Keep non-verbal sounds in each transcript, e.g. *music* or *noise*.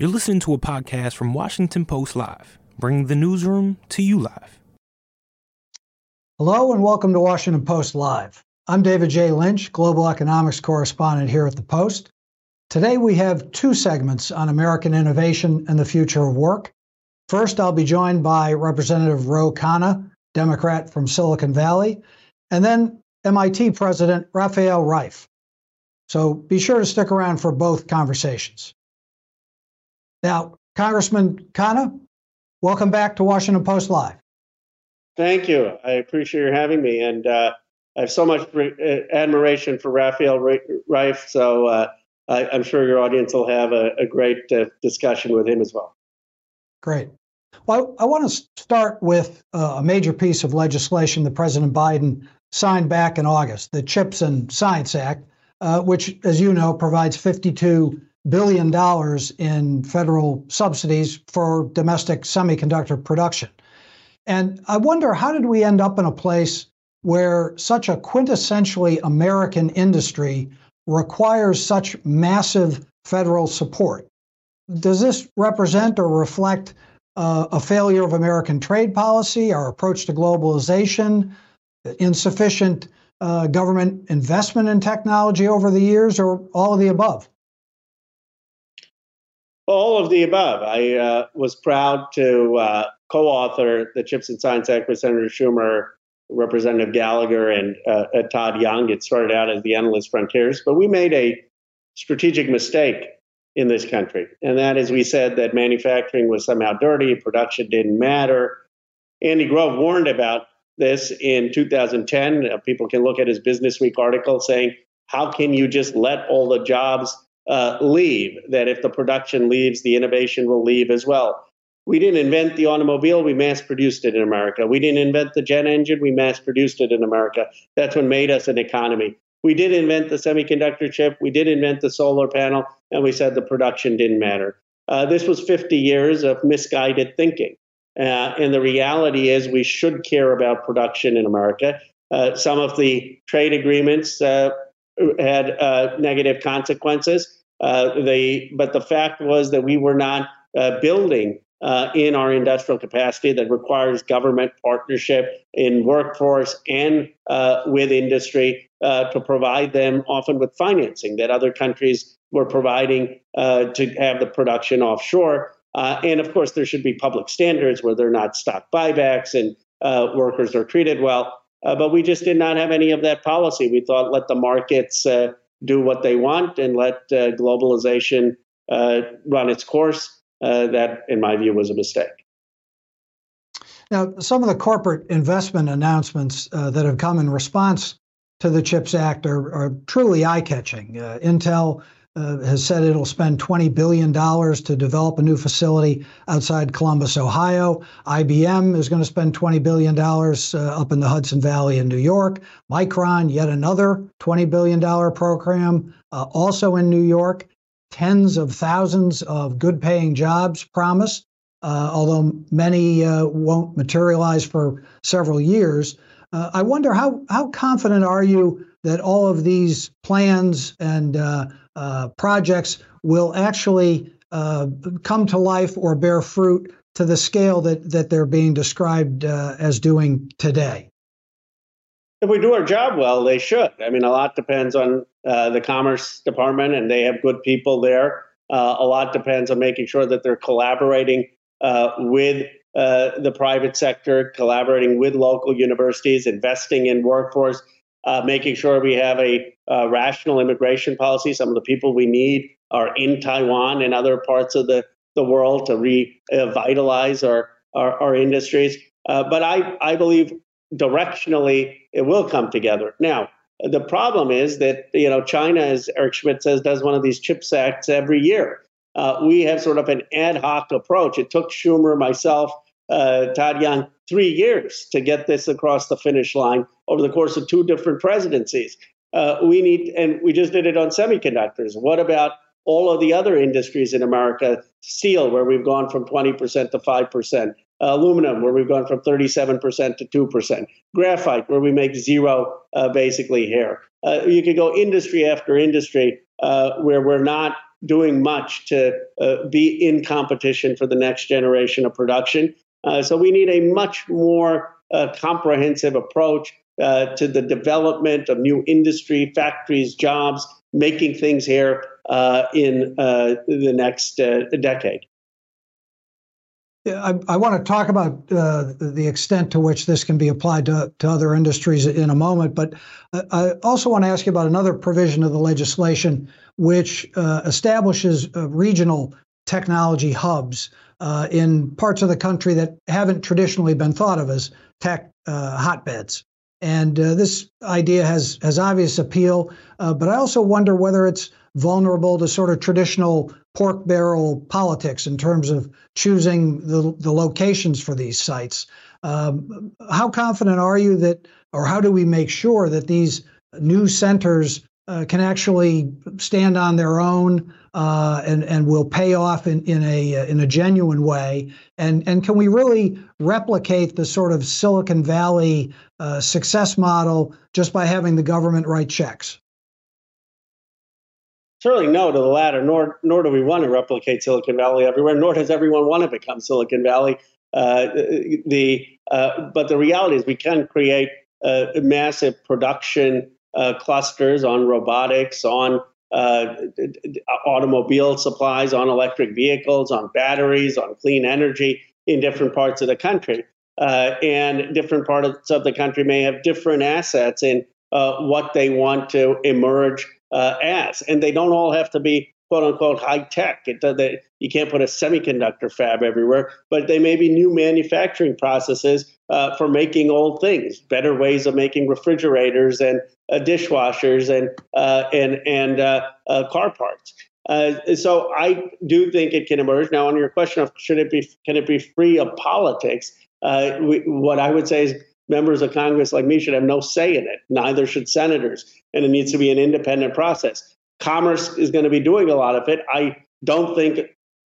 You're listening to a podcast from Washington Post Live, bringing the newsroom to you live. Hello and welcome to Washington Post Live. I'm David J. Lynch, global economics correspondent here at the Post. Today we have two segments on American innovation and the future of work. First, I'll be joined by Representative Ro Khanna, Democrat from Silicon Valley, and then MIT President Rafael Reif. So be sure to stick around for both conversations. Now, Congressman Khanna, welcome back to Washington Post Live. Thank you. I appreciate your having me, and uh, I have so much re- uh, admiration for Rafael Reif. So uh, I, am sure your audience will have a, a great uh, discussion with him as well. Great. Well, I, I want to start with uh, a major piece of legislation that President Biden signed back in August, the CHIPS and Science Act, uh, which, as you know, provides 52 billion dollars in federal subsidies for domestic semiconductor production. And I wonder how did we end up in a place where such a quintessentially American industry requires such massive federal support? Does this represent or reflect uh, a failure of American trade policy, our approach to globalization, insufficient uh, government investment in technology over the years, or all of the above? All of the above. I uh, was proud to uh, co author the Chips and Science Act with Senator Schumer, Representative Gallagher, and uh, Todd Young. It started out as the Endless Frontiers, but we made a strategic mistake in this country. And that is, we said that manufacturing was somehow dirty, production didn't matter. Andy Grove warned about this in 2010. Uh, people can look at his Business Week article saying, How can you just let all the jobs uh, leave, that if the production leaves, the innovation will leave as well. We didn't invent the automobile, we mass produced it in America. We didn't invent the jet engine, we mass produced it in America. That's what made us an economy. We did invent the semiconductor chip, we did invent the solar panel, and we said the production didn't matter. Uh, this was 50 years of misguided thinking. Uh, and the reality is, we should care about production in America. Uh, some of the trade agreements uh, had uh, negative consequences. Uh, the, but the fact was that we were not uh, building uh, in our industrial capacity that requires government partnership in workforce and uh, with industry uh, to provide them often with financing that other countries were providing uh, to have the production offshore. and of course, there should be public standards where they're not stock buybacks and workers are treated well. but we just did not have any of that policy. We thought let the markets do what they want and let uh, globalization uh, run its course. Uh, that, in my view, was a mistake. Now, some of the corporate investment announcements uh, that have come in response to the CHIPS Act are, are truly eye catching. Uh, Intel uh, has said it'll spend $20 billion to develop a new facility outside Columbus, Ohio. IBM is going to spend $20 billion uh, up in the Hudson Valley in New York. Micron, yet another $20 billion program, uh, also in New York. Tens of thousands of good paying jobs promised, uh, although many uh, won't materialize for several years. I wonder how, how confident are you that all of these plans and uh, projects will actually uh, come to life or bear fruit to the scale that, that they're being described uh, as doing today? If we do our job well, they should. I mean, a lot depends on uh, the Commerce Department, and they have good people there. Uh, a lot depends on making sure that they're collaborating with the private sector, collaborating with local universities, investing in workforce uh, making sure we have a uh, rational immigration policy. Some of the people we need are in Taiwan and other parts of the, the world to revitalize our, our, our industries. Uh, but I, I believe directionally it will come together. Now, the problem is that you know China, as Eric Schmidt says, does one of these CHIPS acts every year. Uh, we have sort of an ad hoc approach. It took Schumer, myself, uh, Todd Young three years to get this across the finish line over the course of two different presidencies. Uh, we need, and we just did it on semiconductors. What about all of the other industries in America? Steel, where we've gone from 20% to 5%. Uh, aluminum, where we've gone from 37% to 2%. Graphite, where we make zero uh, basically here. Uh, you could go industry after industry uh, where we're not doing much to uh, be in competition for the next generation of production. Uh, so we need a much more uh, comprehensive approach uh, to the development of new industry, factories, jobs, making things here uh, in uh, the next decade. I, I, want to talk about uh, the extent to which this can be applied to, to other industries in a moment, but I also want to ask you about another provision of the legislation which uh, establishes uh, regional technology hubs uh, in parts of the country that haven't traditionally been thought of as tech uh, hotbeds. And uh, this idea has has obvious appeal, but I also wonder whether it's vulnerable to sort of traditional pork barrel politics in terms of choosing the, the locations for these sites. Um, how confident are you that, or how do we make sure that these new centers uh, can actually stand on their own uh, and and will pay off in, in a uh, in a genuine way? And and can we really replicate the sort of Silicon Valley uh, success model just by having the government write checks? certainly no to the latter, nor nor do we want to replicate Silicon Valley everywhere, nor does everyone want to become Silicon Valley. Uh, the uh, but the reality is we can create massive production uh, clusters on robotics, on uh, automobile supplies, on electric vehicles, on batteries, on clean energy in different parts of the country. Uh, and different parts of the country may have different assets in what they want to emerge uh, as. And they don't all have to be quote unquote high tech. It, they, you can't put a semiconductor fab everywhere, but they may be new manufacturing processes uh, for making old things, better ways of making refrigerators and uh, dishwashers and uh, and and uh, uh, car parts. Uh, so I do think it can emerge. Now, on your question of should it be can it be free of politics? We, what I would say is members of Congress like me should have no say in it. Neither should senators. And it needs to be an independent process. Commerce is going to be doing a lot of it. I don't think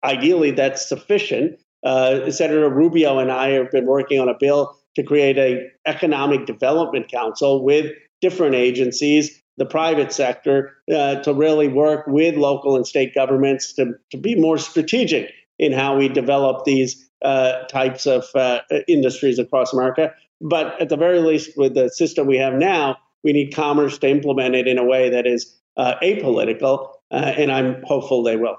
ideally that's sufficient. Uh, Senator Rubio and I have been working on a bill to create a economic development council with different agencies, the private sector, uh, to really work with local and state governments to, to be more strategic in how we develop these uh, types of uh, industries across America. But at the very least, with the system we have now, we need commerce to implement it in a way that is uh, apolitical, uh, and I'm hopeful they will.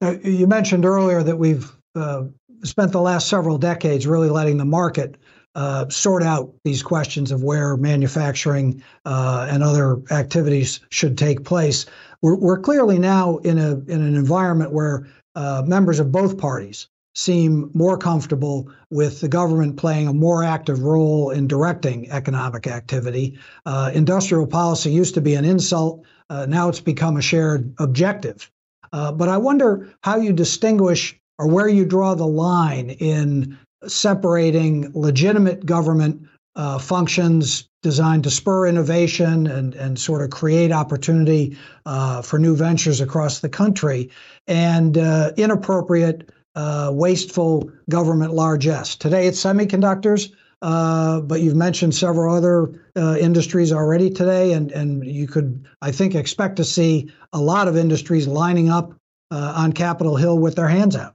Now, you mentioned earlier that we've uh, spent the last several decades really letting the market uh, sort out these questions of where manufacturing uh, and other activities should take place. We're, we're, clearly now in a in an environment where uh, members of both parties seem more comfortable with the government playing a more active role in directing economic activity. Uh, industrial policy used to be an insult, uh, now it's become a shared objective. Uh, but I wonder how you distinguish or where you draw the line in separating legitimate government uh, functions designed to spur innovation and, and sort of create opportunity uh, for new ventures across the country and uh, inappropriate uh, wasteful government largesse. Today it's semiconductors, uh, but you've mentioned several other uh, industries already today, and, and you could, I think, expect to see a lot of industries lining up uh, on Capitol Hill with their hands out.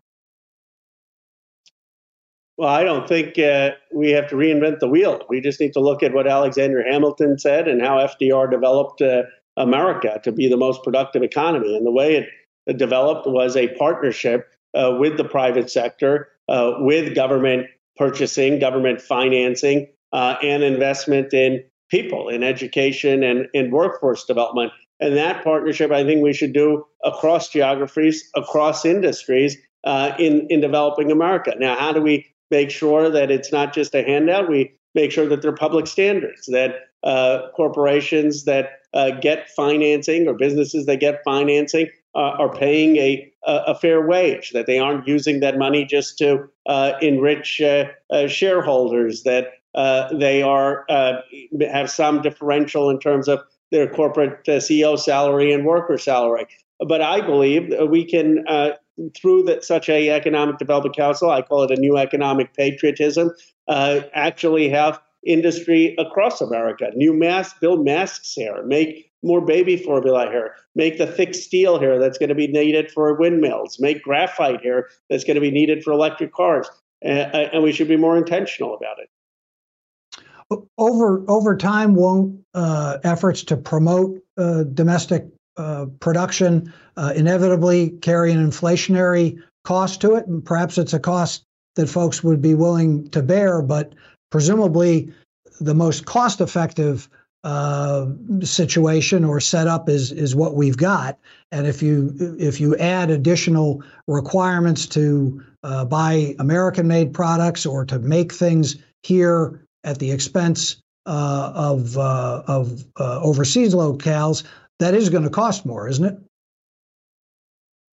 Well, I don't think uh, we have to reinvent the wheel. We just need to look at what Alexander Hamilton said and how FDR developed uh, America to be the most productive economy. And the way it developed was a partnership uh, with the private sector, with government purchasing, government financing, uh, and investment in people, in education, and in workforce development. And that partnership, I think we should do across geographies, across industries uh, in, in developing America. Now, how do we make sure that it's not just a handout? We make sure that there are public standards, that uh, corporations that uh, get financing or businesses that get financing uh, are paying a, a fair wage, that they aren't using that money just to uh, enrich uh, uh shareholders, that uh, they are uh, have some differential in terms of their corporate CEO salary and worker salary. But I believe we can, through that such a economic development council, I call it a new economic patriotism, actually have industry across America. New masks, build masks here, make more baby formula here, make the thick steel here that's going to be needed for windmills, make graphite here that's going to be needed for electric cars. And, and we should be more intentional about it over over time, won't uh, efforts to promote uh, domestic uh, production uh, inevitably carry an inflationary cost to it? And perhaps it's a cost that folks would be willing to bear, but presumably the most cost-effective uh, situation or setup is is what we've got. And if you if you add additional requirements to uh, buy American-made products or to make things here at the expense uh, of uh, of uh, overseas locales, that is going to cost more, isn't it?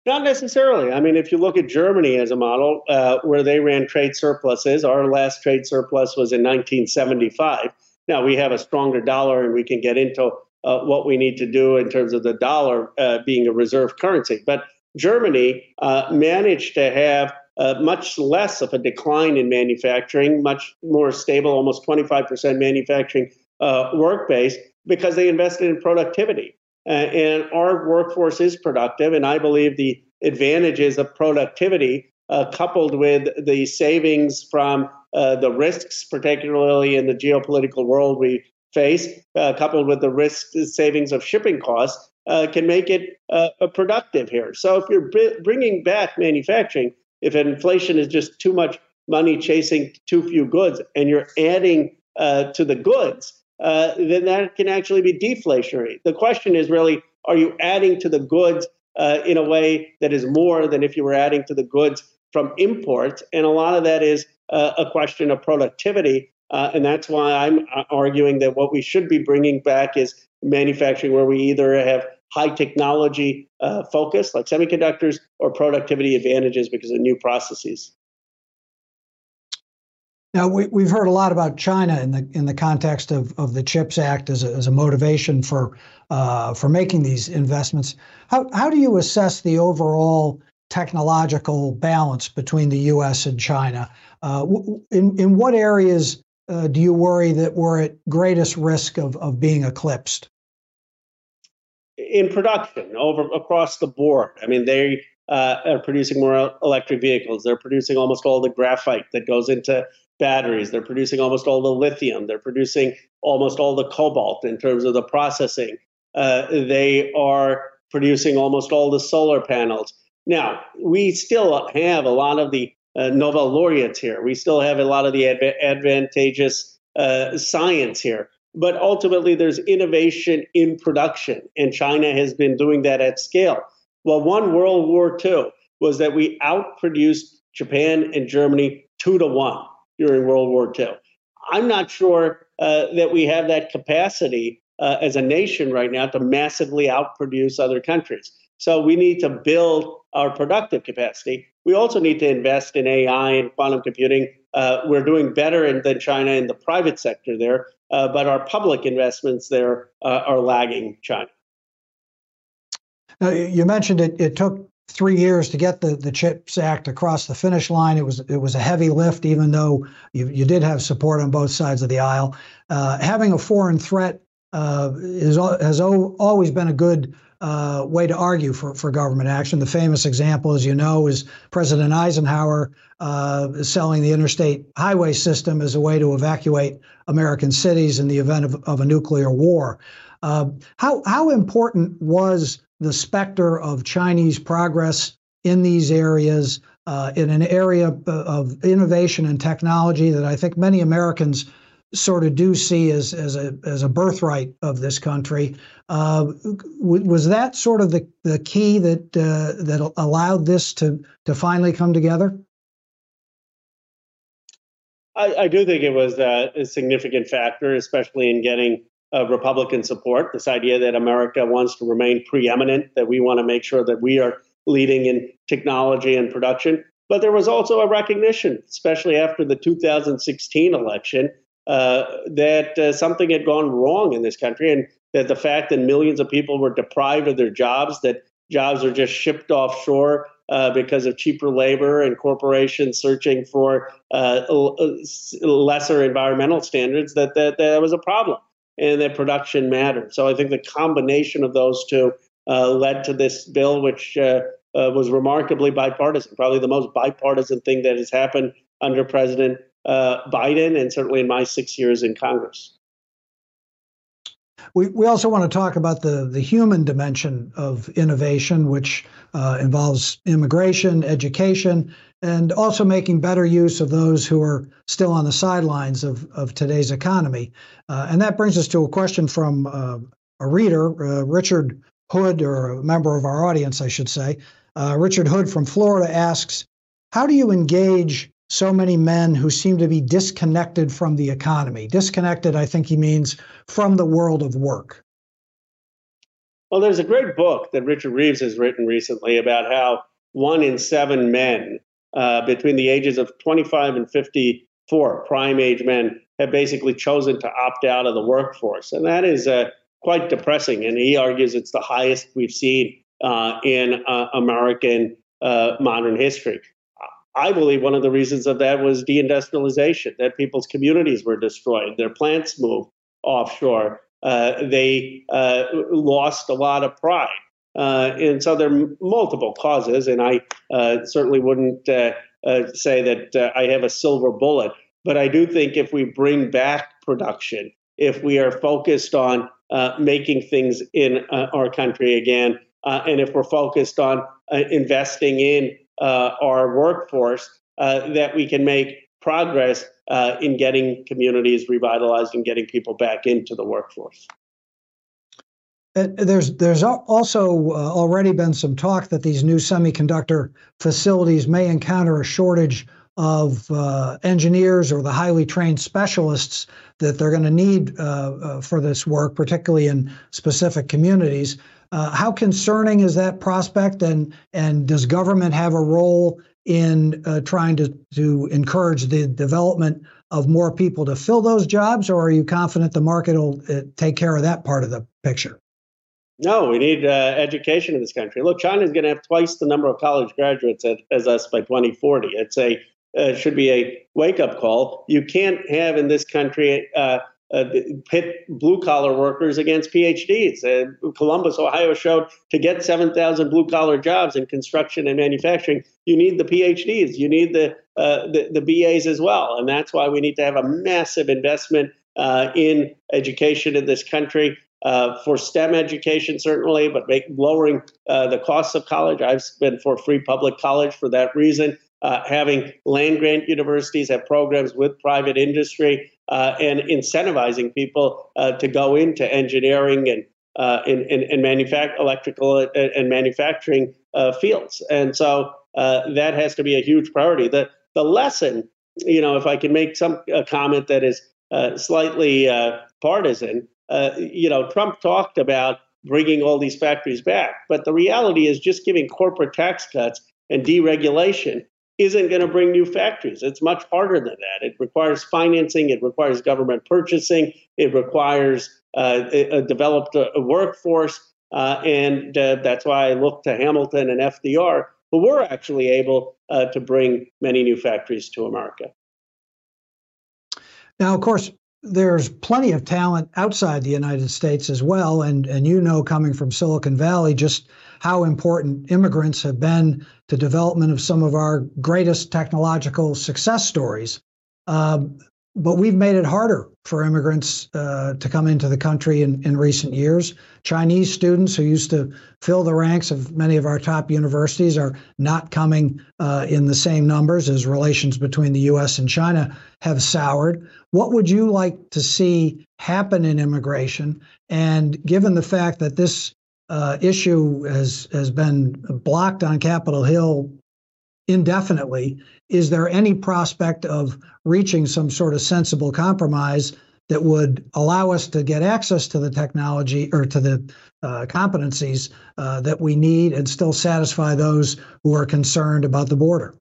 Not necessarily. I mean, if you look at Germany as a model, uh, where they ran trade surpluses, our last trade surplus was in 1975. Now we have a stronger dollar, and we can get into uh, what we need to do in terms of the dollar uh, being a reserve currency. But Germany managed to have uh, much less of a decline in manufacturing, much more stable, almost 25% manufacturing uh, work base because they invested in productivity. Uh, and our workforce is productive, and I believe the advantages of productivity uh, coupled with the savings from uh, the risks, particularly in the geopolitical world we face, uh, coupled with the risk savings of shipping costs, can make it productive here. So if you're bringing back manufacturing, if inflation is just too much money chasing too few goods and you're adding uh, to the goods, uh, then that can actually be deflationary. The question is really are you adding to the goods uh, in a way that is more than if you were adding to the goods from imports? And a lot of that is uh, a question of productivity. Uh, and that's why I'm uh, arguing that what we should be bringing back is manufacturing where we either have high technology focus like semiconductors or productivity advantages because of new processes. Now we, have heard a lot about China in the in the context of, of the Chips Act as a, as a motivation for uh, for making these investments. How how do you assess the overall technological balance between the U.S. and China? Uh, in in what areas uh, do you worry that we're at greatest risk of of being eclipsed? in production over across the board. I mean, they uh, are producing more electric vehicles. They're producing almost all the graphite that goes into batteries. They're producing almost all the lithium. They're producing almost all the cobalt in terms of the processing. Uh, they are producing almost all the solar panels. Now, we still have a lot of the uh, Nobel laureates here. We still have a lot of the adv- advantageous uh, science here. But ultimately, there's innovation in production, and China has been doing that at scale. Well, won World War II was that we outproduced Japan and Germany two to one during World War II. I'm not sure uh, that we have that capacity uh, as a nation right now to massively outproduce other countries. So we need to build our productive capacity. We also need to invest in AI and quantum computing. Uh, we're doing better in, than China in the private sector there, uh, but our public investments there uh, are lagging China. Now, you mentioned it, it took three years to get the, the CHIPS Act across the finish line. It was it was a heavy lift, even though you, you did have support on both sides of the aisle. Uh, having a foreign threat uh, is has always been a good uh, way to argue for, for government action. The famous example, as you know, is President Eisenhower uh, selling the interstate highway system as a way to evacuate American cities in the event of, of a nuclear war. Uh, how, how important was the specter of Chinese progress in these areas, uh, in an area of innovation and technology that I think many Americans sort of do see as as a as a birthright of this country. Uh, was that sort of the, the key that uh, that allowed this to to finally come together? I, I do think it was a, a, significant factor, especially in getting uh, Republican support. This idea that America wants to remain preeminent, that we want to make sure that we are leading in technology and production. But there was also a recognition, especially after the 2016 election, uh, that uh, something had gone wrong in this country and that the fact that millions of people were deprived of their jobs, that jobs are just shipped offshore uh, because of cheaper labor and corporations searching for uh, lesser environmental standards, that, that that was a problem and that production mattered. So I think the combination of those two uh, led to this bill, which uh, uh, was remarkably bipartisan, probably the most bipartisan thing that has happened under President uh, Biden and certainly in my six years in Congress. We, we also want to talk about the, the human dimension of innovation, which uh, involves immigration, education, and also making better use of those who are still on the sidelines of, of today's economy. Uh, and that brings us to a question from uh, a reader, uh, Richard Hood, or a member of our audience, I should say. Uh, Richard Hood from Florida asks How do you engage so many men who seem to be disconnected from the economy? Disconnected, I think he means from the world of work. Well, there's a great book that Richard Reeves has written recently about how one in seven men uh, between the ages of 25 and 54, prime age men, have basically chosen to opt out of the workforce. And that is uh, quite depressing. And he argues it's the highest we've seen uh, in uh, American uh, modern history. I believe one of the reasons of that was deindustrialization, that people's communities were destroyed, their plants moved offshore. Uh, they uh, lost a lot of pride. Uh, and so there are multiple causes, and I uh, certainly wouldn't uh, uh, say that I have a silver bullet. But I do think if we bring back production, if we are focused on making things in our country again, and if we're focused on investing in uh, our workforce uh, that we can make progress uh, in getting communities revitalized and getting people back into the workforce. There's there's also uh, already been some talk that these new semiconductor facilities may encounter a shortage of uh, engineers or the highly trained specialists that they're going to need uh, for this work, particularly in specific communities. Uh, how concerning is that prospect, and and does government have a role in uh, trying to to encourage the development of more people to fill those jobs, or are you confident the market will uh, take care of that part of the picture? No, we need uh, education in this country. Look, China is going to have twice the number of college graduates as, as us by 2040. It's a uh, should be a wake up call. You can't have in this country uh, pit blue collar workers against PhDs. Uh, Columbus, Ohio showed to get 7,000 blue collar jobs in construction and manufacturing, you need the PhDs, you need the, uh, the, the, BAs as well. And that's why we need to have a massive investment uh, in education in this country. Uh, for STEM education, certainly, but make, lowering uh, the costs of college. I've been for free public college for that reason. Uh, having land grant universities have programs with private industry uh, and incentivizing people uh, to go into engineering and uh, in, in, in manufact- electrical and, and manufacturing uh, fields. And so uh, that has to be a huge priority. The, the lesson, you know, if I can make some a comment that is slightly partisan, you know, Trump talked about bringing all these factories back, but the reality is just giving corporate tax cuts and deregulation isn't going to bring new factories. It's much harder than that. It requires financing, it requires government purchasing, it requires uh, a, developed uh, workforce. Uh, and uh, that's why I look to Hamilton and FDR, who were actually able uh, to bring many new factories to America. Now, of course, there's plenty of talent outside the United States as well, and and you know, coming from Silicon Valley, just how important immigrants have been to development of some of our greatest technological success stories. Um, but we've made it harder for immigrants uh, to come into the country in, in recent years. Chinese students who used to fill the ranks of many of our top universities are not coming uh, in the same numbers as relations between the U.S. and China have soured. What would you like to see happen in immigration? And given the fact that this uh, issue has has been blocked on Capitol Hill indefinitely, is there any prospect of reaching some sort of sensible compromise that would allow us to get access to the technology or to the uh, competencies uh, that we need and still satisfy those who are concerned about the border?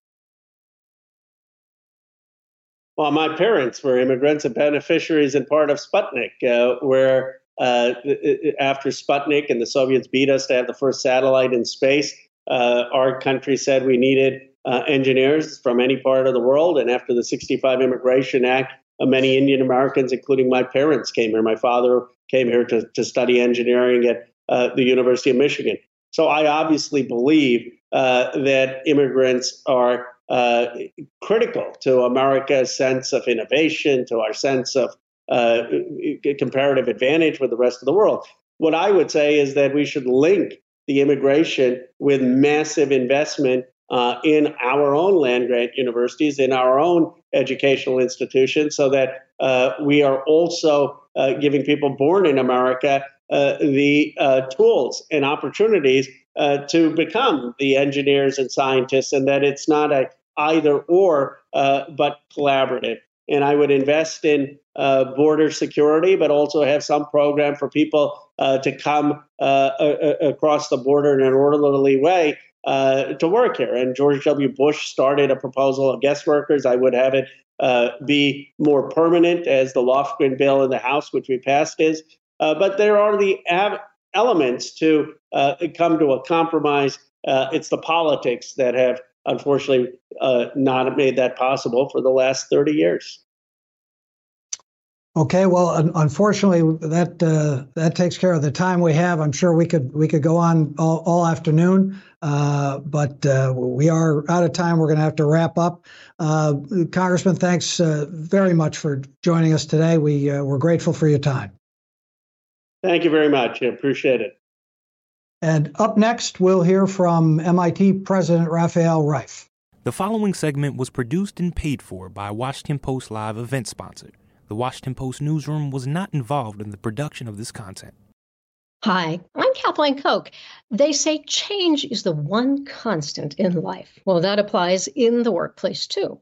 Well, my parents were immigrants and beneficiaries and part of Sputnik, uh, where uh, after Sputnik and the Soviets beat us to have the first satellite in space, uh, our country said we needed uh, engineers from any part of the world. And after the 65 Immigration Act, uh, many Indian Americans, including my parents, came here. My father came here to, to study engineering at uh, the University of Michigan. So I obviously believe uh, that immigrants are uh, critical to America's sense of innovation, to our sense of uh, comparative advantage with the rest of the world. What I would say is that we should link the immigration with massive investment uh, in our own land grant universities, in our own educational institutions, so that uh, we are also uh, giving people born in America uh, the uh, tools and opportunities uh, to become the engineers and scientists, and that it's not a either or, but collaborative. And I would invest in border security, but also have some program for people to come across the border in an orderly way uh, to work here. And George W. Bush started a proposal of guest workers. I would have it uh, be more permanent, as the Lofgren bill in the House, which we passed, is. Uh, but there are the av- elements to uh, come to a compromise. Uh, it's the politics that have unfortunately not made that possible for the last 30 years. Okay, well, unfortunately, that uh, that takes care of the time we have. I'm sure we could we could go on all, all afternoon, uh, but uh, we are out of time. We're going to have to wrap up. Uh, Congressman, thanks uh, very much for joining us today. We uh, we're grateful for your time. Thank you very much. I appreciate it. And up next, we'll hear from MIT President Rafael Reif. The following segment was produced and paid for by Washington Post Live event sponsor. The Washington Post newsroom was not involved in the production of this content. Hi, I'm Kathleen Koch. They say change is the one constant in life. Well, that applies in the workplace too.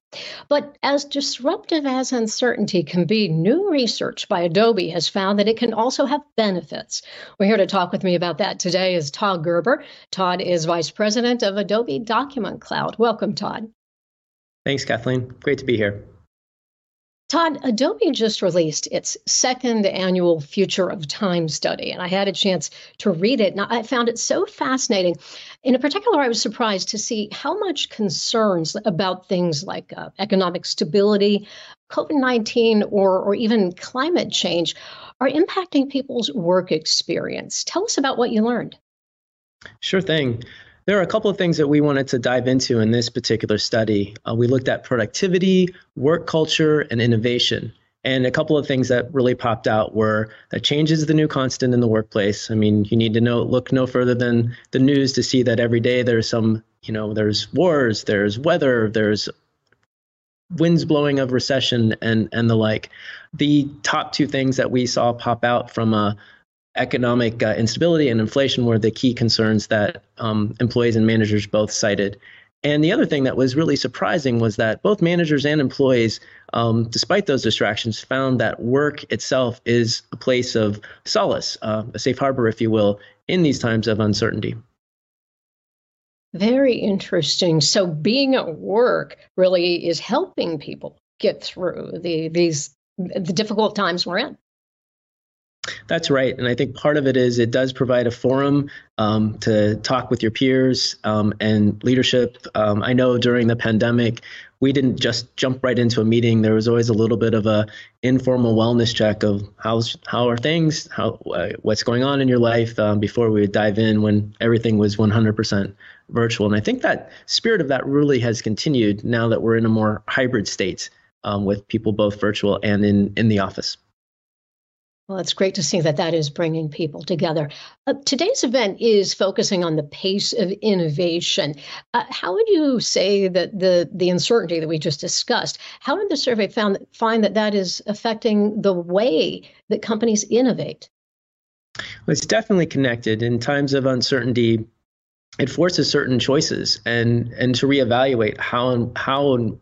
But as disruptive as uncertainty can be, new research by Adobe has found that it can also have benefits. We're here to talk with me about that today is Todd Gerber. Todd is Vice President of Adobe Document Cloud. Welcome, Todd. Thanks, Kathleen. Great to be here. Todd, Adobe just released its second annual Future of Time study, and I had a chance to read it, and I found it so fascinating. In particular, I was surprised to see how much concerns about things like uh, economic stability, COVID 19, or, or even climate change are impacting people's work experience. Tell us about what you learned. Sure thing. There are a couple of things that we wanted to dive into in this particular study. Uh, we looked at productivity, work culture, and innovation. And a couple of things that really popped out were that change is the new constant in the workplace. I mean, you need to know look no further than the news to see that every day there's some, you know, there's wars, there's weather, there's winds blowing of recession and and the like. The top two things that we saw pop out from a economic uh, instability and inflation were the key concerns that um, employees and managers both cited. And the other thing that was really surprising was that both managers and employees, um, despite those distractions, found that work itself is a place of solace, uh, a safe harbor, if you will, in these times of uncertainty. Very interesting. So, being at work really is helping people get through the, these the difficult times we're in. That's right. And I think part of it is it does provide a forum um, to talk with your peers um, and leadership. Um, I know during the pandemic, we didn't just jump right into a meeting. There was always a little bit of a informal wellness check of how's how are things, how uh, what's going on in your life um, before we would dive in when everything was 100% virtual. And I think that spirit of that really has continued now that we're in a more hybrid state um, with people both virtual and in in the office. Well, it's great to see that that is bringing people together. Uh, today's event is focusing on the pace of innovation. Uh, how would you say that the the uncertainty that we just discussed? How did the survey found find that that is affecting the way that companies innovate? Well, it's definitely connected. In times of uncertainty, it forces certain choices and and to reevaluate how and how and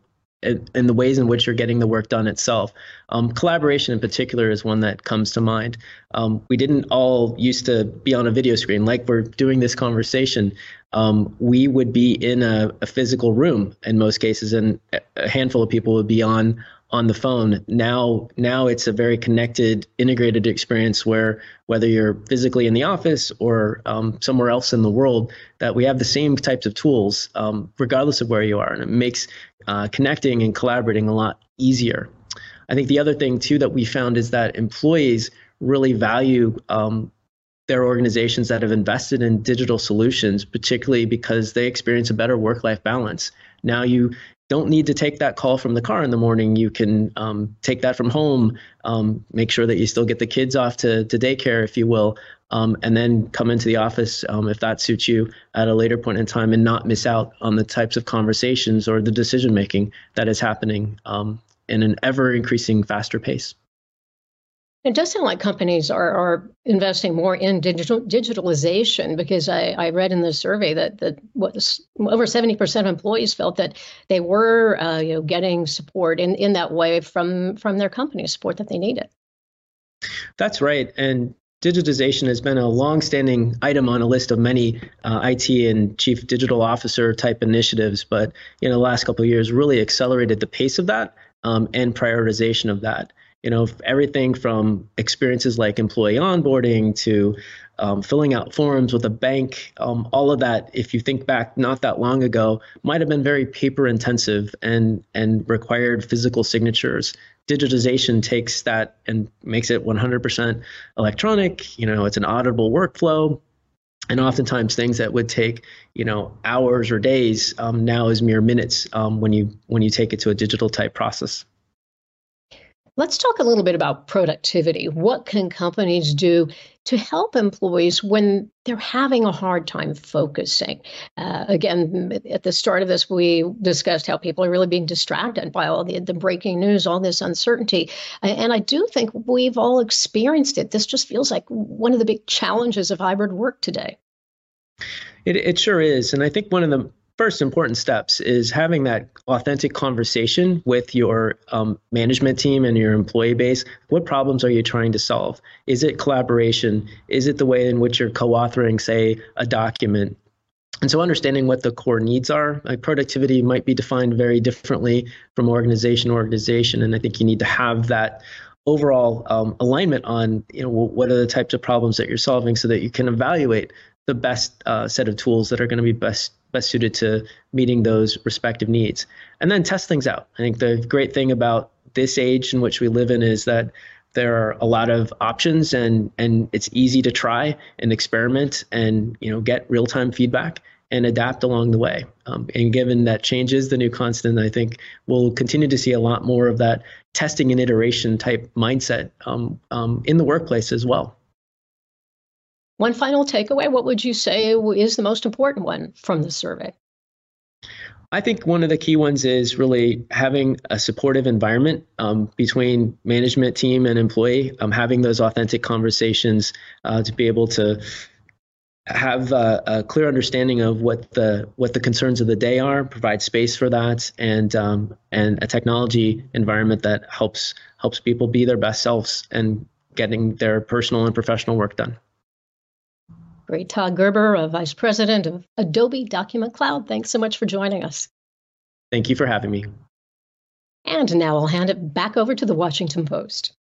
the ways in which you're getting the work done itself. Um, collaboration, in particular, is one that comes to mind. Um, we didn't all used to be on a video screen like we're doing this conversation. Um, we would be in a, a, physical room in most cases, and a handful of people would be on on the phone. Now, now it's a very connected, integrated experience where whether you're physically in the office or um, somewhere else in the world, that we have the same types of tools, um, regardless of where you are, and it makes uh, connecting and collaborating a lot easier. I think the other thing too that we found is that employees really value um, their organizations that have invested in digital solutions, particularly because they experience a better work-life balance. Now you don't need to take that call from the car in the morning. You can um, take that from home, um, make sure that you still get the kids off to, to daycare, if you will, um, and then come into the office um, if that suits you at a later point in time and not miss out on the types of conversations or the decision making that is happening um, in an ever increasing faster pace. It does sound like companies are, are investing more in digital digitalization because I, I read in the survey that that was over seventy percent of employees felt that they were uh, you know getting support in, in that way from from their company support that they needed. That's right, and digitization has been a long-standing item on a list of many uh, IT and chief digital officer type initiatives, but in the last couple of years really accelerated the pace of that um, and prioritization of that you know everything from experiences like employee onboarding to um, filling out forms with a bank um, all of that if you think back not that long ago might have been very paper intensive and and required physical signatures. Digitization takes that and makes it 100% electronic. You know it's an auditable workflow. And oftentimes things that would take you know hours or days um, now is mere minutes um, when you when you take it to a digital type process Let's talk a little bit about productivity. What can companies do to help employees when they're having a hard time focusing? Uh, again, at the start of this, we discussed how people are really being distracted by all the, the breaking news, all this uncertainty. And I do think we've all experienced it. This just feels like one of the big challenges of hybrid work today. It, it sure is. And I think one of the first important steps is having that authentic conversation with your um, management team and your employee base. What problems are you trying to solve? Is it collaboration? Is it the way in which you're co authoring, say, a document? And so, understanding what the core needs are, like productivity might be defined very differently from organization to organization. And I think you need to have that overall um, alignment on you know what are the types of problems that you're solving so that you can evaluate the best uh, set of tools that are going to be best best suited to meeting those respective needs. And then test things out. I think the great thing about this age in which we live in is that there are a lot of options and and it's easy to try and experiment and you know get real-time feedback and adapt along the way. Um, and given that change is the new constant i think we'll continue to see a lot more of that testing and iteration type mindset um, um, in the workplace as well one final takeaway what would you say is the most important one from the survey? I think one of the key ones is really having a supportive environment um, between management team and employee, um, having those authentic conversations uh, to be able to have a, a, clear understanding of what the what the concerns of the day are, provide space for that, and um, and a technology environment that helps helps people be their best selves and getting their personal and professional work done. Great. Todd Gerber, a Vice President of Adobe Document Cloud. Thanks so much for joining us. Thank you for having me. And now I'll hand it back over to the Washington Post.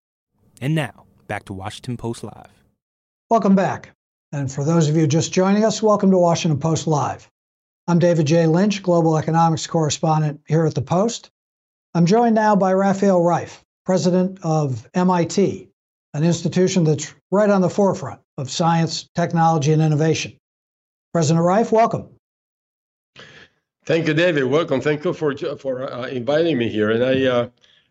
And now, back to Washington Post Live. Welcome back. And for those of you just joining us, welcome to Washington Post Live. I'm David J. Lynch, Global Economics Correspondent here at the Post. I'm joined now by Rafael Reif, President of MIT, an institution that's right on the forefront of science, technology, and innovation. President Reif, welcome. Thank you, David. Welcome. Thank you for for uh, inviting me here, and I uh,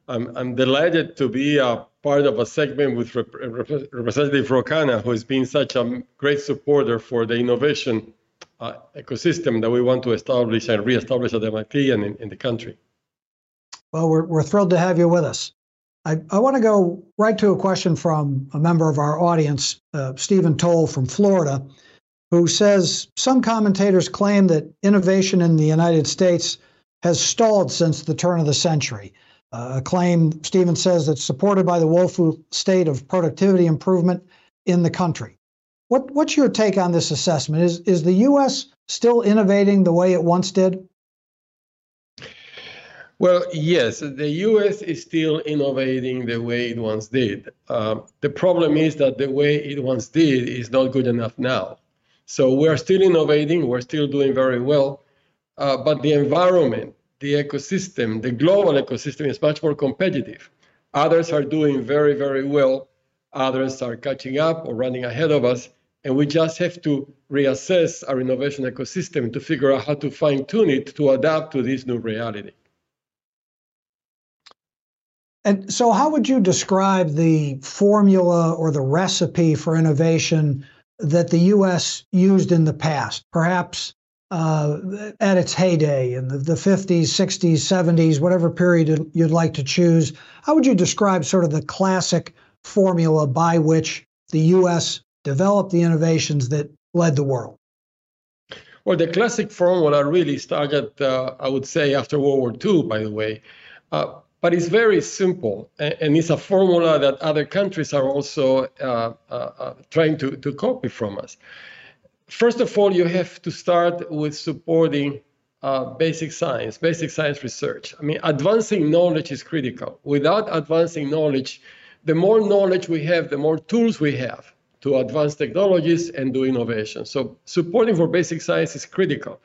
I'm, I'm delighted to be a part of a segment with Rep- Rep- Representative Ro who has been such a great supporter for the innovation uh, ecosystem that we want to establish and reestablish at MIT and in, in the country. Well, we're we're thrilled to have you with us. I, I want to go right to a question from a member of our audience, uh, Stephen Toll from Florida, who says some commentators claim that innovation in the United States has stalled since the turn of the century. Uh, a claim, Stephen says, that's supported by the woeful state of productivity improvement in the country. What, what's your take on this assessment? Is, is the U.S. still innovating the way it once did? Well, yes, the US is still innovating the way it once did. Uh, the problem is that the way it once did is not good enough now. So we're still innovating, we're still doing very well, uh, but the environment, the ecosystem, the global ecosystem is much more competitive. Others are doing very, very well. Others are catching up or running ahead of us. And we just have to reassess our innovation ecosystem to figure out how to fine tune it to adapt to this new reality. And so, how would you describe the formula or the recipe for innovation that the U.S. used in the past? Perhaps uh, at its heyday in the, the 50s, 60s, 70s, whatever period you'd like to choose. How would you describe sort of the classic formula by which the U.S. developed the innovations that led the world? Well, the classic formula really started, uh, I would say, after World War II, by the way. Uh, but it's very simple, and it's a formula that other countries are also uh, uh, uh, trying to, to copy from us. First of all, you have to start with supporting uh, basic science, basic science research. I mean, advancing knowledge is critical. Without advancing knowledge, the more knowledge we have, the more tools we have to advance technologies and do innovation. So supporting for basic science is critical.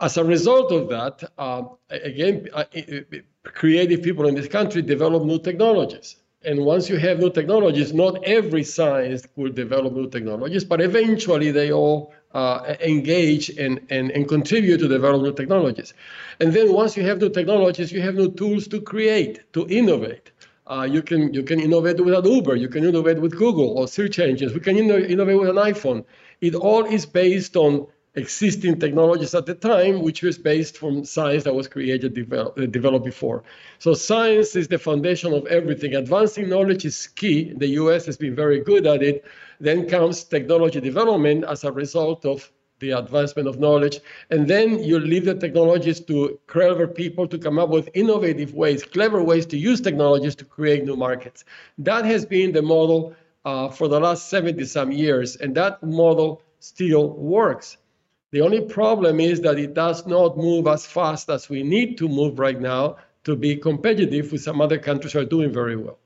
As a result of that, uh, again, uh, creative people in this country develop new technologies. And once you have new technologies, not every science will develop new technologies, but eventually they all uh, engage and, and, and contribute to develop new technologies. And then once you have new technologies, you have new tools to create, to innovate. Uh, you can you can innovate with Uber, you can innovate with Google or search engines, we can innovate with an iPhone. It all is based on existing technologies at the time, which was based from science that was created, develop, uh, developed before. So science is the foundation of everything. Advancing knowledge is key. The US has been very good at it. Then comes technology development as a result of the advancement of knowledge. And then you leave the technologies to clever people to come up with innovative ways, clever ways to use technologies to create new markets. That has been the model uh, for the last 70 some years. And that model still works. The only problem is that it does not move as fast as we need to move right now to be competitive with some other countries are doing very well.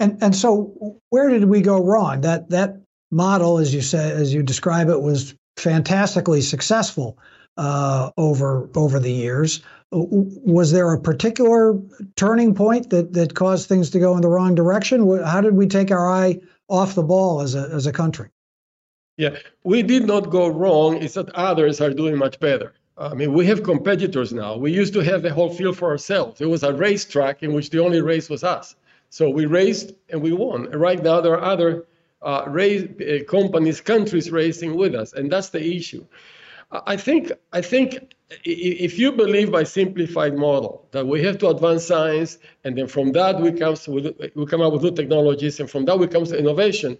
And and so where did we go wrong? That that model, as you say, as you describe it, was fantastically successful uh, over over the years. Was there a particular turning point that that caused things to go in the wrong direction? How did we take our eye off the ball as a as a country? Yeah, we did not go wrong. It's that others are doing much better. I mean, we have competitors now. We used to have the whole field for ourselves. It was a racetrack in which the only race was us. So we raced and we won. Right now, there are other uh, race, uh, companies, countries racing with us, and that's the issue. I think. I think if you believe by simplified model that we have to advance science, and then from that we come with, we come up with new technologies, and from that we come to innovation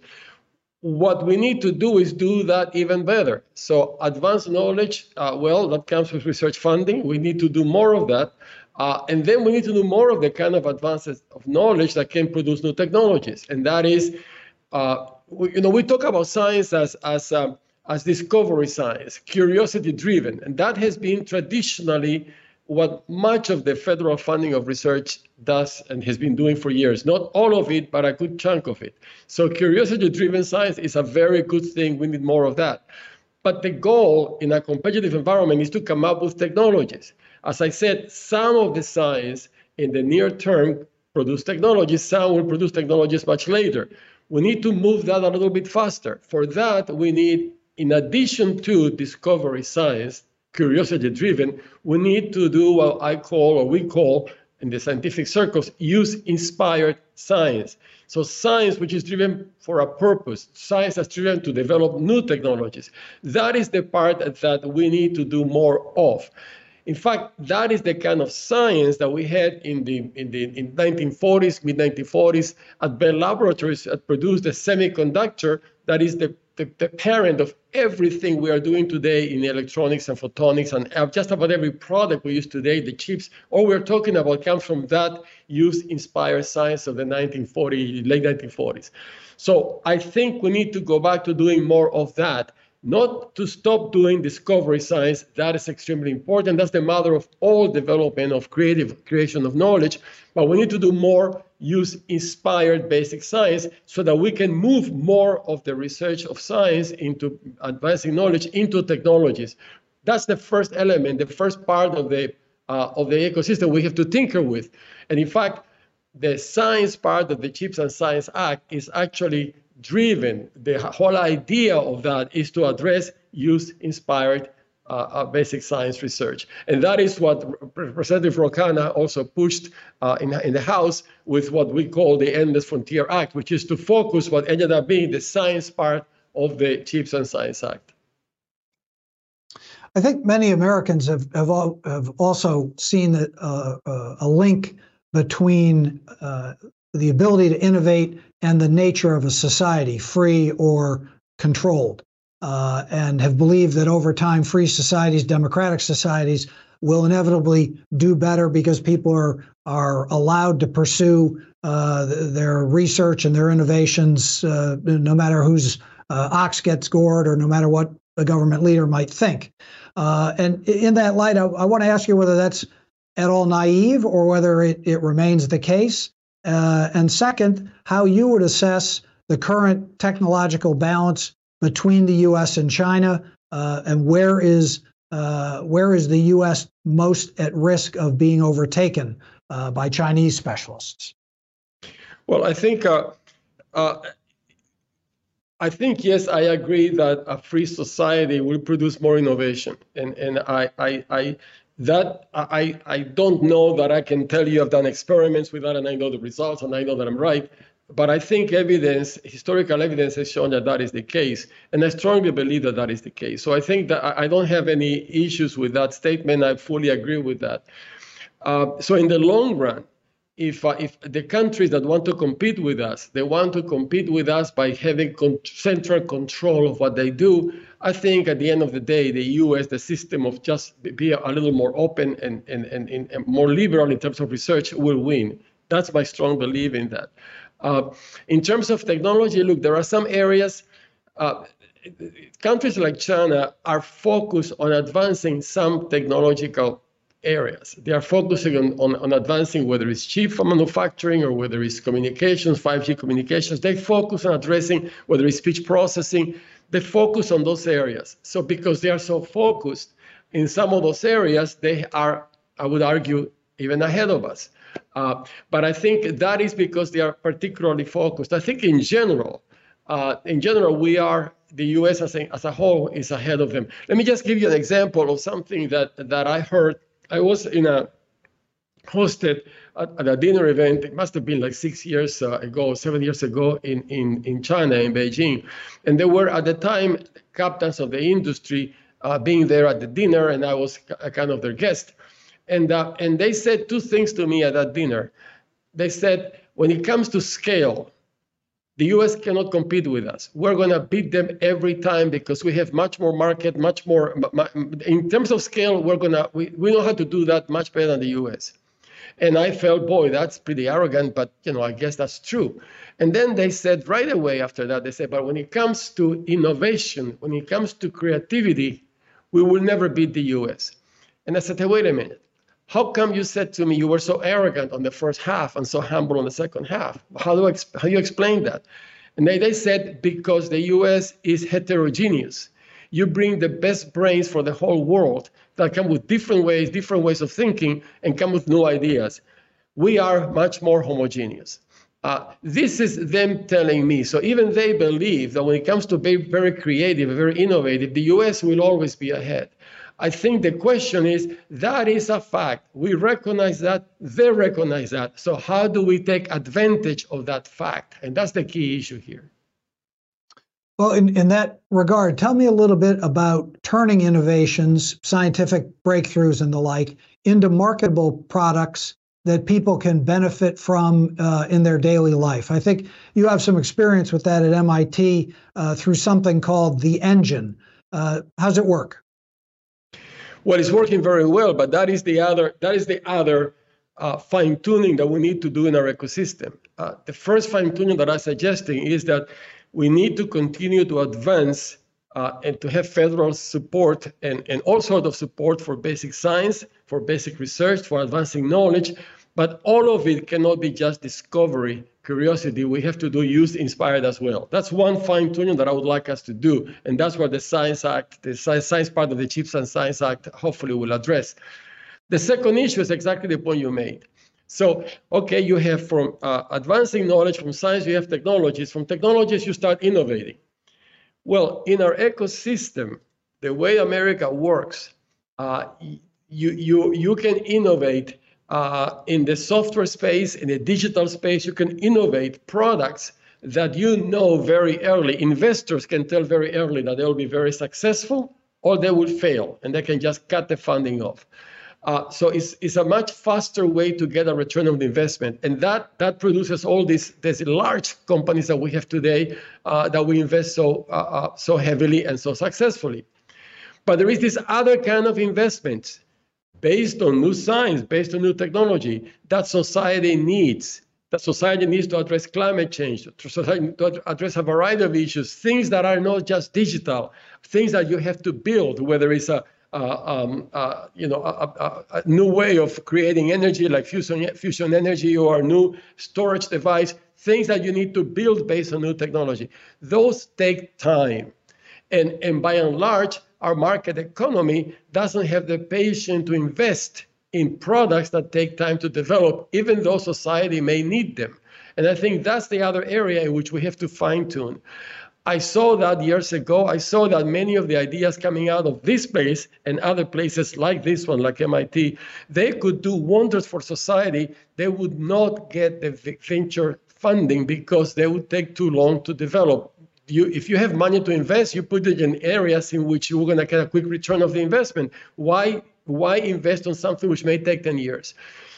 what we need to do is do that even better. So advanced knowledge, uh, well, that comes with research funding. We need to do more of that. Uh, and then we need to do more of the kind of advances of knowledge that can produce new technologies. And that is, uh, we, you know, we talk about science as, as, uh, as discovery science, curiosity driven. And that has been traditionally what much of the federal funding of research does and has been doing for years. Not all of it, but a good chunk of it. So curiosity driven science is a very good thing. We need more of that. But the goal in a competitive environment is to come up with technologies. As I said, some of the science in the near term produce technologies, some will produce technologies much later. We need to move that a little bit faster. For that, we need, in addition to discovery science, curiosity driven, we need to do what I call, or we call in the scientific circles, use inspired science. So, science which is driven for a purpose, science that's driven to develop new technologies. That is the part that we need to do more of. In fact, that is the kind of science that we had in the in the in 1940s, mid 1940s at Bell Laboratories that produced the semiconductor that is the the, the parent of everything we are doing today in electronics and photonics and just about every product we use today, the chips, all we're talking about comes from that use inspired science of the 1940s, late 1940s. So I think we need to go back to doing more of that. Not to stop doing discovery science. That is extremely important. That's the mother of all development of creative creation of knowledge. But we need to do more, use inspired basic science so that we can move more of the research of science into advancing knowledge into technologies. That's the first element, the first part of the uh, of the ecosystem we have to tinker with. And in fact, the science part of the Chips and Science Act is actually driven. The whole idea of that is to address use inspired uh, uh, basic science research. And that is what Representative Ro Khanna also pushed uh, in, in the House with what we call the Endless Frontier Act, which is to focus what ended up being the science part of the Chips and Science Act. I think many Americans have have, have also seen that, uh, uh, a link between uh, the ability to innovate and the nature of a society, free or controlled, uh, and have believed that over time, free societies, democratic societies, will inevitably do better because people are are allowed to pursue uh, their research and their innovations, uh, no matter whose uh, ox gets gored or no matter what a government leader might think. Uh, and in that light, I, I want to ask you whether that's at all naive or whether it, it remains the case. Uh, and second, how you would assess the current technological balance between the U.S. and China, uh, and where is uh, where is the U.S. most at risk of being overtaken uh, by Chinese specialists? Well, I think uh, uh, I think yes, I agree that a free society will produce more innovation, and and I I, I that I, I don't know that I can tell you I've done experiments with that and I know the results and I know that I'm right. But I think evidence, historical evidence has shown that that is the case. And I strongly believe that that is the case. So I think that I don't have any issues with that statement. I fully agree with that. Uh, so in the long run, if, uh, if the countries that want to compete with us, they want to compete with us by having con- central control of what they do, I think at the end of the day, the U.S., the system of just be a little more open and, and, and, and more liberal in terms of research will win. That's my strong belief in that. Uh, in terms of technology, look, there are some areas, uh, countries like China are focused on advancing some technological areas. They are focusing on, on, on, advancing whether it's chip manufacturing or whether it's communications, 5G communications. They focus on addressing whether it's speech processing. They focus on those areas. So because they are so focused in some of those areas, they are, I would argue, even ahead of us. Uh, but I think that is because they are particularly focused. I think in general, uh, in general, we are the U.S. As a, as a whole is ahead of them. Let me just give you an example of something that that I heard I was in a hosted at, at, a dinner event. It must have been like six years uh, ago, seven years ago in, in, in China, in Beijing. And there were at the time captains of the industry uh, being there at the dinner, and I was kind of their guest. And, uh, and they said two things to me at that dinner. They said, when it comes to scale, the US cannot compete with us. We're going to beat them every time because we have much more market, much more. In terms of scale, we're going to, we, we know how to do that much better than the US. And I felt, boy, that's pretty arrogant, but you know, I guess that's true. And then they said right away after that, they said, but when it comes to innovation, when it comes to creativity, we will never beat the US. And I said, hey, wait a minute. How come you said to me you were so arrogant on the first half and so humble on the second half? How do, I, how do you explain that? And they, they said, because the US is heterogeneous. You bring the best brains for the whole world that come with different ways, different ways of thinking, and come with new ideas. We are much more homogeneous. Uh, this is them telling me. So even they believe that when it comes to being very creative, very innovative, the US will always be ahead. I think the question is that is a fact. We recognize that, they recognize that. So, how do we take advantage of that fact? And that's the key issue here. Well, in, in that regard, tell me a little bit about turning innovations, scientific breakthroughs, and the like into marketable products that people can benefit from uh, in their daily life. I think you have some experience with that at MIT uh, through something called the Engine. Uh, how's it work? Well, it's working very well, but that is the other that is the other uh, fine tuning that we need to do in our ecosystem. Uh, the first fine tuning that I'm suggesting is that we need to continue to advance uh, and to have federal support and, and all sort of support for basic science, for basic research, for advancing knowledge. But all of it cannot be just discovery, curiosity. We have to do use inspired as well. That's one fine tuning that I would like us to do. And that's what the Science Act, the science part of the Chips and Science Act, hopefully will address. The second issue is exactly the point you made. So, okay, you have from uh, advancing knowledge, from science, you have technologies. From technologies, you start innovating. Well, in our ecosystem, the way America works, uh, you, you, you can innovate uh, in the software space, in the digital space, you can innovate products that you know very early. Investors can tell very early that they'll be very successful or they will fail, and they can just cut the funding off. Uh, so it's, it's a much faster way to get a return on investment. And that, that produces all these, these large companies that we have today uh, that we invest so, uh, uh, so heavily and so successfully. But there is this other kind of investment based on new science, based on new technology that society needs. That society needs to address climate change, to address a variety of issues, things that are not just digital, things that you have to build, whether it's a uh, um, uh, you know, a, a, a, new way of creating energy like fusion, fusion energy or new storage device, things that you need to build based on new technology. Those take time. And, and by and large, our market economy doesn't have the patience to invest in products that take time to develop, even though society may need them. And I think that's the other area in which we have to fine tune. I saw that years ago. I saw that many of the ideas coming out of this place and other places like this one, like MIT, they could do wonders for society. They would not get the venture funding because they would take too long to develop. You, if you have money to invest, you put it in areas in which you're going to get a quick return of the investment. Why, why invest on something which may take 10 years?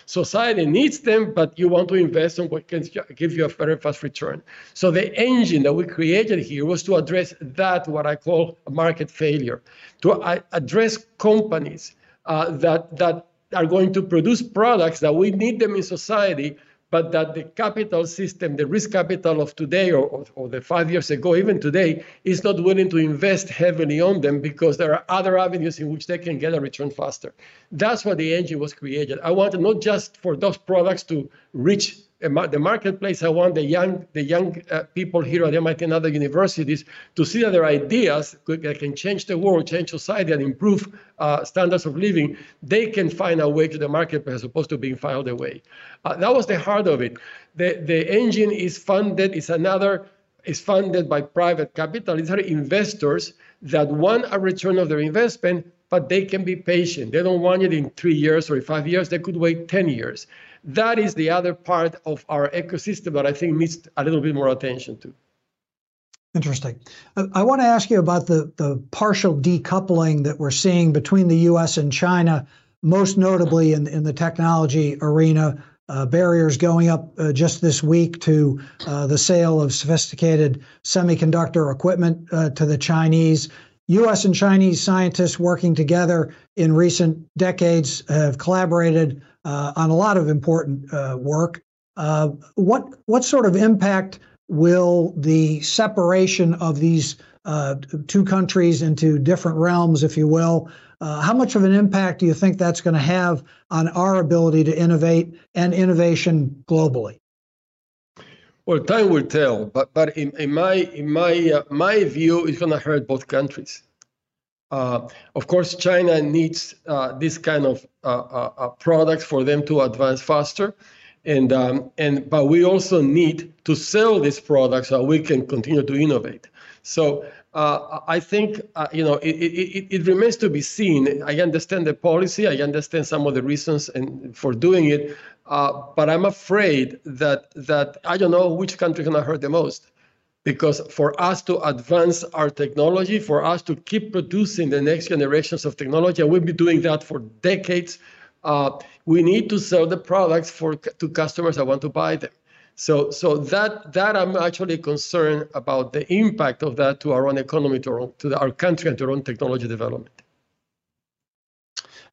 Society needs them, but you want to invest in what can give you a very fast return. So the engine that we created here was to address that, what I call market failure, to address companies uh, that, that are going to produce products that we need them in society, but that the capital system, the risk capital of today or, or, or, the five years ago, even today, is not willing to invest heavily on them because there are other avenues in which they can get a return faster. That's why the engine was created. I wanted not just for those products to reach the marketplace. I want the young, the young uh, people here at MIT and other universities to see that their ideas could, can change the world, change society, and improve uh, standards of living. They can find a way to the marketplace as opposed to being filed away. Uh, that was the heart of it. The, the engine is funded, is another, is funded by private capital. These are investors that want a return of their investment, but they can be patient. They don't want it in three years or five years. They could wait 10 years. That is the other part of our ecosystem that I think needs a little bit more attention to. Interesting. I want to ask you about the, the partial decoupling that we're seeing between the US and China, most notably in, in the technology arena. Uh, barriers going up uh, just this week to uh, the sale of sophisticated semiconductor equipment uh, to the Chinese. US and Chinese scientists working together in recent decades have collaborated uh, on a lot of important uh, work. Uh, what what sort of impact will the separation of these uh, two countries into different realms, if you will, uh, how much of an impact do you think that's going to have on our ability to innovate and innovation globally? Well, time will tell, but but in, in my in my uh, my view, it's going to hurt both countries. Uh, of course, China needs uh, this kind of uh, uh, uh, products for them to advance faster, and um, and but we also need to sell these products so we can continue to innovate. So I think you know it, it, it, remains to be seen. I understand the policy. I understand some of the reasons and for doing it, but I'm afraid that that I don't know which country is going to hurt the most because for us to advance our technology, for us to keep producing the next generations of technology, and we've been doing that for decades, uh, we need to sell the products for to customers that want to buy them. So, so that that I'm actually concerned about the impact of that to our own economy, to our, to our country, and to our own technology development.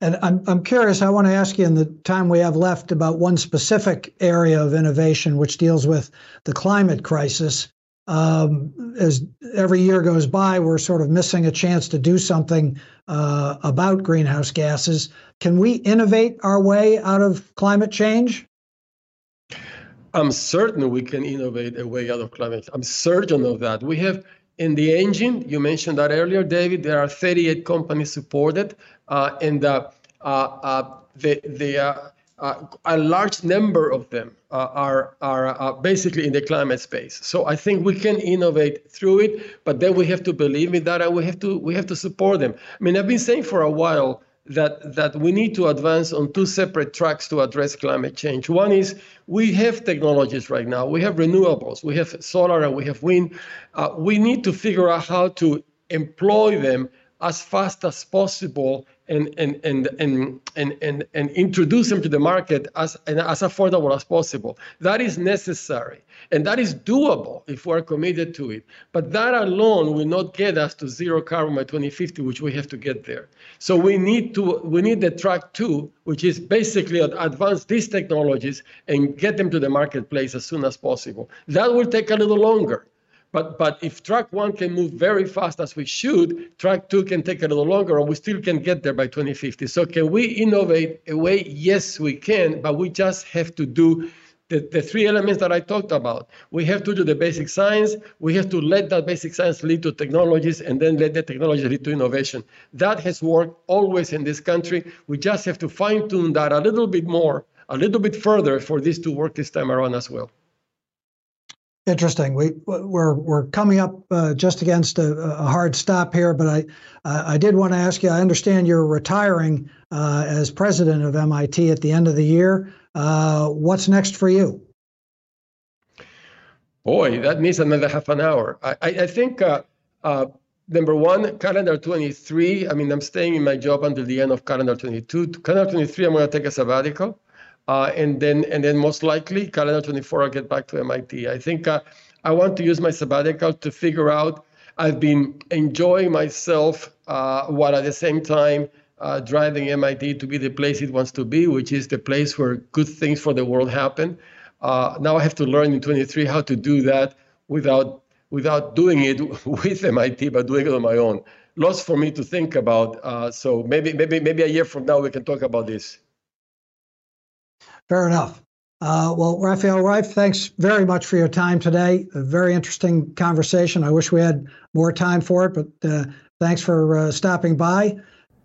And I'm, I'm curious, I want to ask you in the time we have left about one specific area of innovation which deals with the climate crisis. Um, as every year goes by, we're sort of missing a chance to do something uh, about greenhouse gases. Can we innovate our way out of climate change? I'm certain we can innovate a way out of climate. I'm certain of that. We have in the engine, you mentioned that earlier, David. There are 38 companies supported, uh, and uh, uh, uh the the uh, a large number of them uh, are are uh, basically in the climate space. So I think we can innovate through it, but then we have to believe in that, and we have to we have to support them. I mean, I've been saying for a while that that we need to advance on two separate tracks to address climate change. One is we have technologies right now. We have renewables, we have solar, and we have wind. Uh, we need to figure out how to employ them as fast as possible and and and and and, and, and introduce them to the market as as affordable as possible. That is necessary and that is doable if we're committed to it. But that alone will not get us to zero carbon by 2050, which we have to get there. So we need to we need the track two, which is basically advance these technologies and get them to the marketplace as soon as possible. That will take a little longer but, but if track one can move very fast as we should, track two can take a little longer and we still can get there by 2050. So can we innovate a way? Yes, we can, but we just have to do the, the three elements that I talked about. We have to do the basic science, we have to let that basic science lead to technologies, and then let the technology lead to innovation. That has worked always in this country. We just have to fine tune that a little bit more, a little bit further for this to work this time around as well. Interesting. We we're we're coming up uh, just against a, a, hard stop here, but I I did want to ask you. I understand you're retiring uh, as president of MIT at the end of the year. Uh, what's next for you? Boy, that needs another half an hour. I I, I think uh, uh, number one, calendar 23. I mean, I'm staying in my job until the end of calendar 22. Calendar 23, I'm going to take a sabbatical. Uh, and then and then most likely calendar 24 I'll get back to MIT. I think uh, I want to use my sabbatical to figure out. I've been enjoying myself uh, while at the same time uh, driving MIT to be the place it wants to be, which is the place where good things for the world happen. Uh, now I have to learn in 23 how to do that without without doing it *laughs* with MIT, but doing it on my own. Lots for me to think about. Uh, so maybe maybe maybe a year from now we can talk about this. Fair enough. Uh, well, Rafael Reif, thanks very much for your time today. A very interesting conversation. I wish we had more time for it, but uh, thanks for uh, stopping by.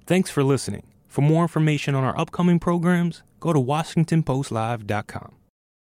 Thanks for listening. For more information on our upcoming programs, go to WashingtonPostLive.com.